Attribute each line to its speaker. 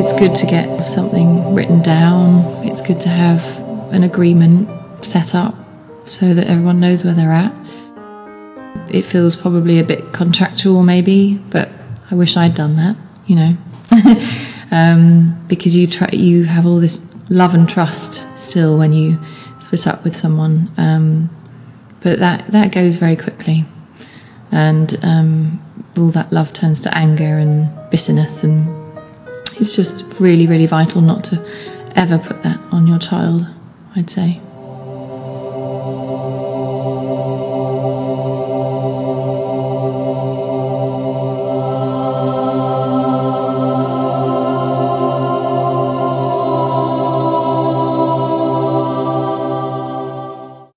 Speaker 1: It's good to get something written down. It's good to have an agreement set up so that everyone knows where they're at. It feels probably a bit contractual, maybe, but I wish I'd done that, you know, um, because you try, you have all this love and trust still when you split up with someone, um, but that that goes very quickly, and um, all that love turns to anger and bitterness, and it's just really, really vital not to ever put that on your child. I'd say.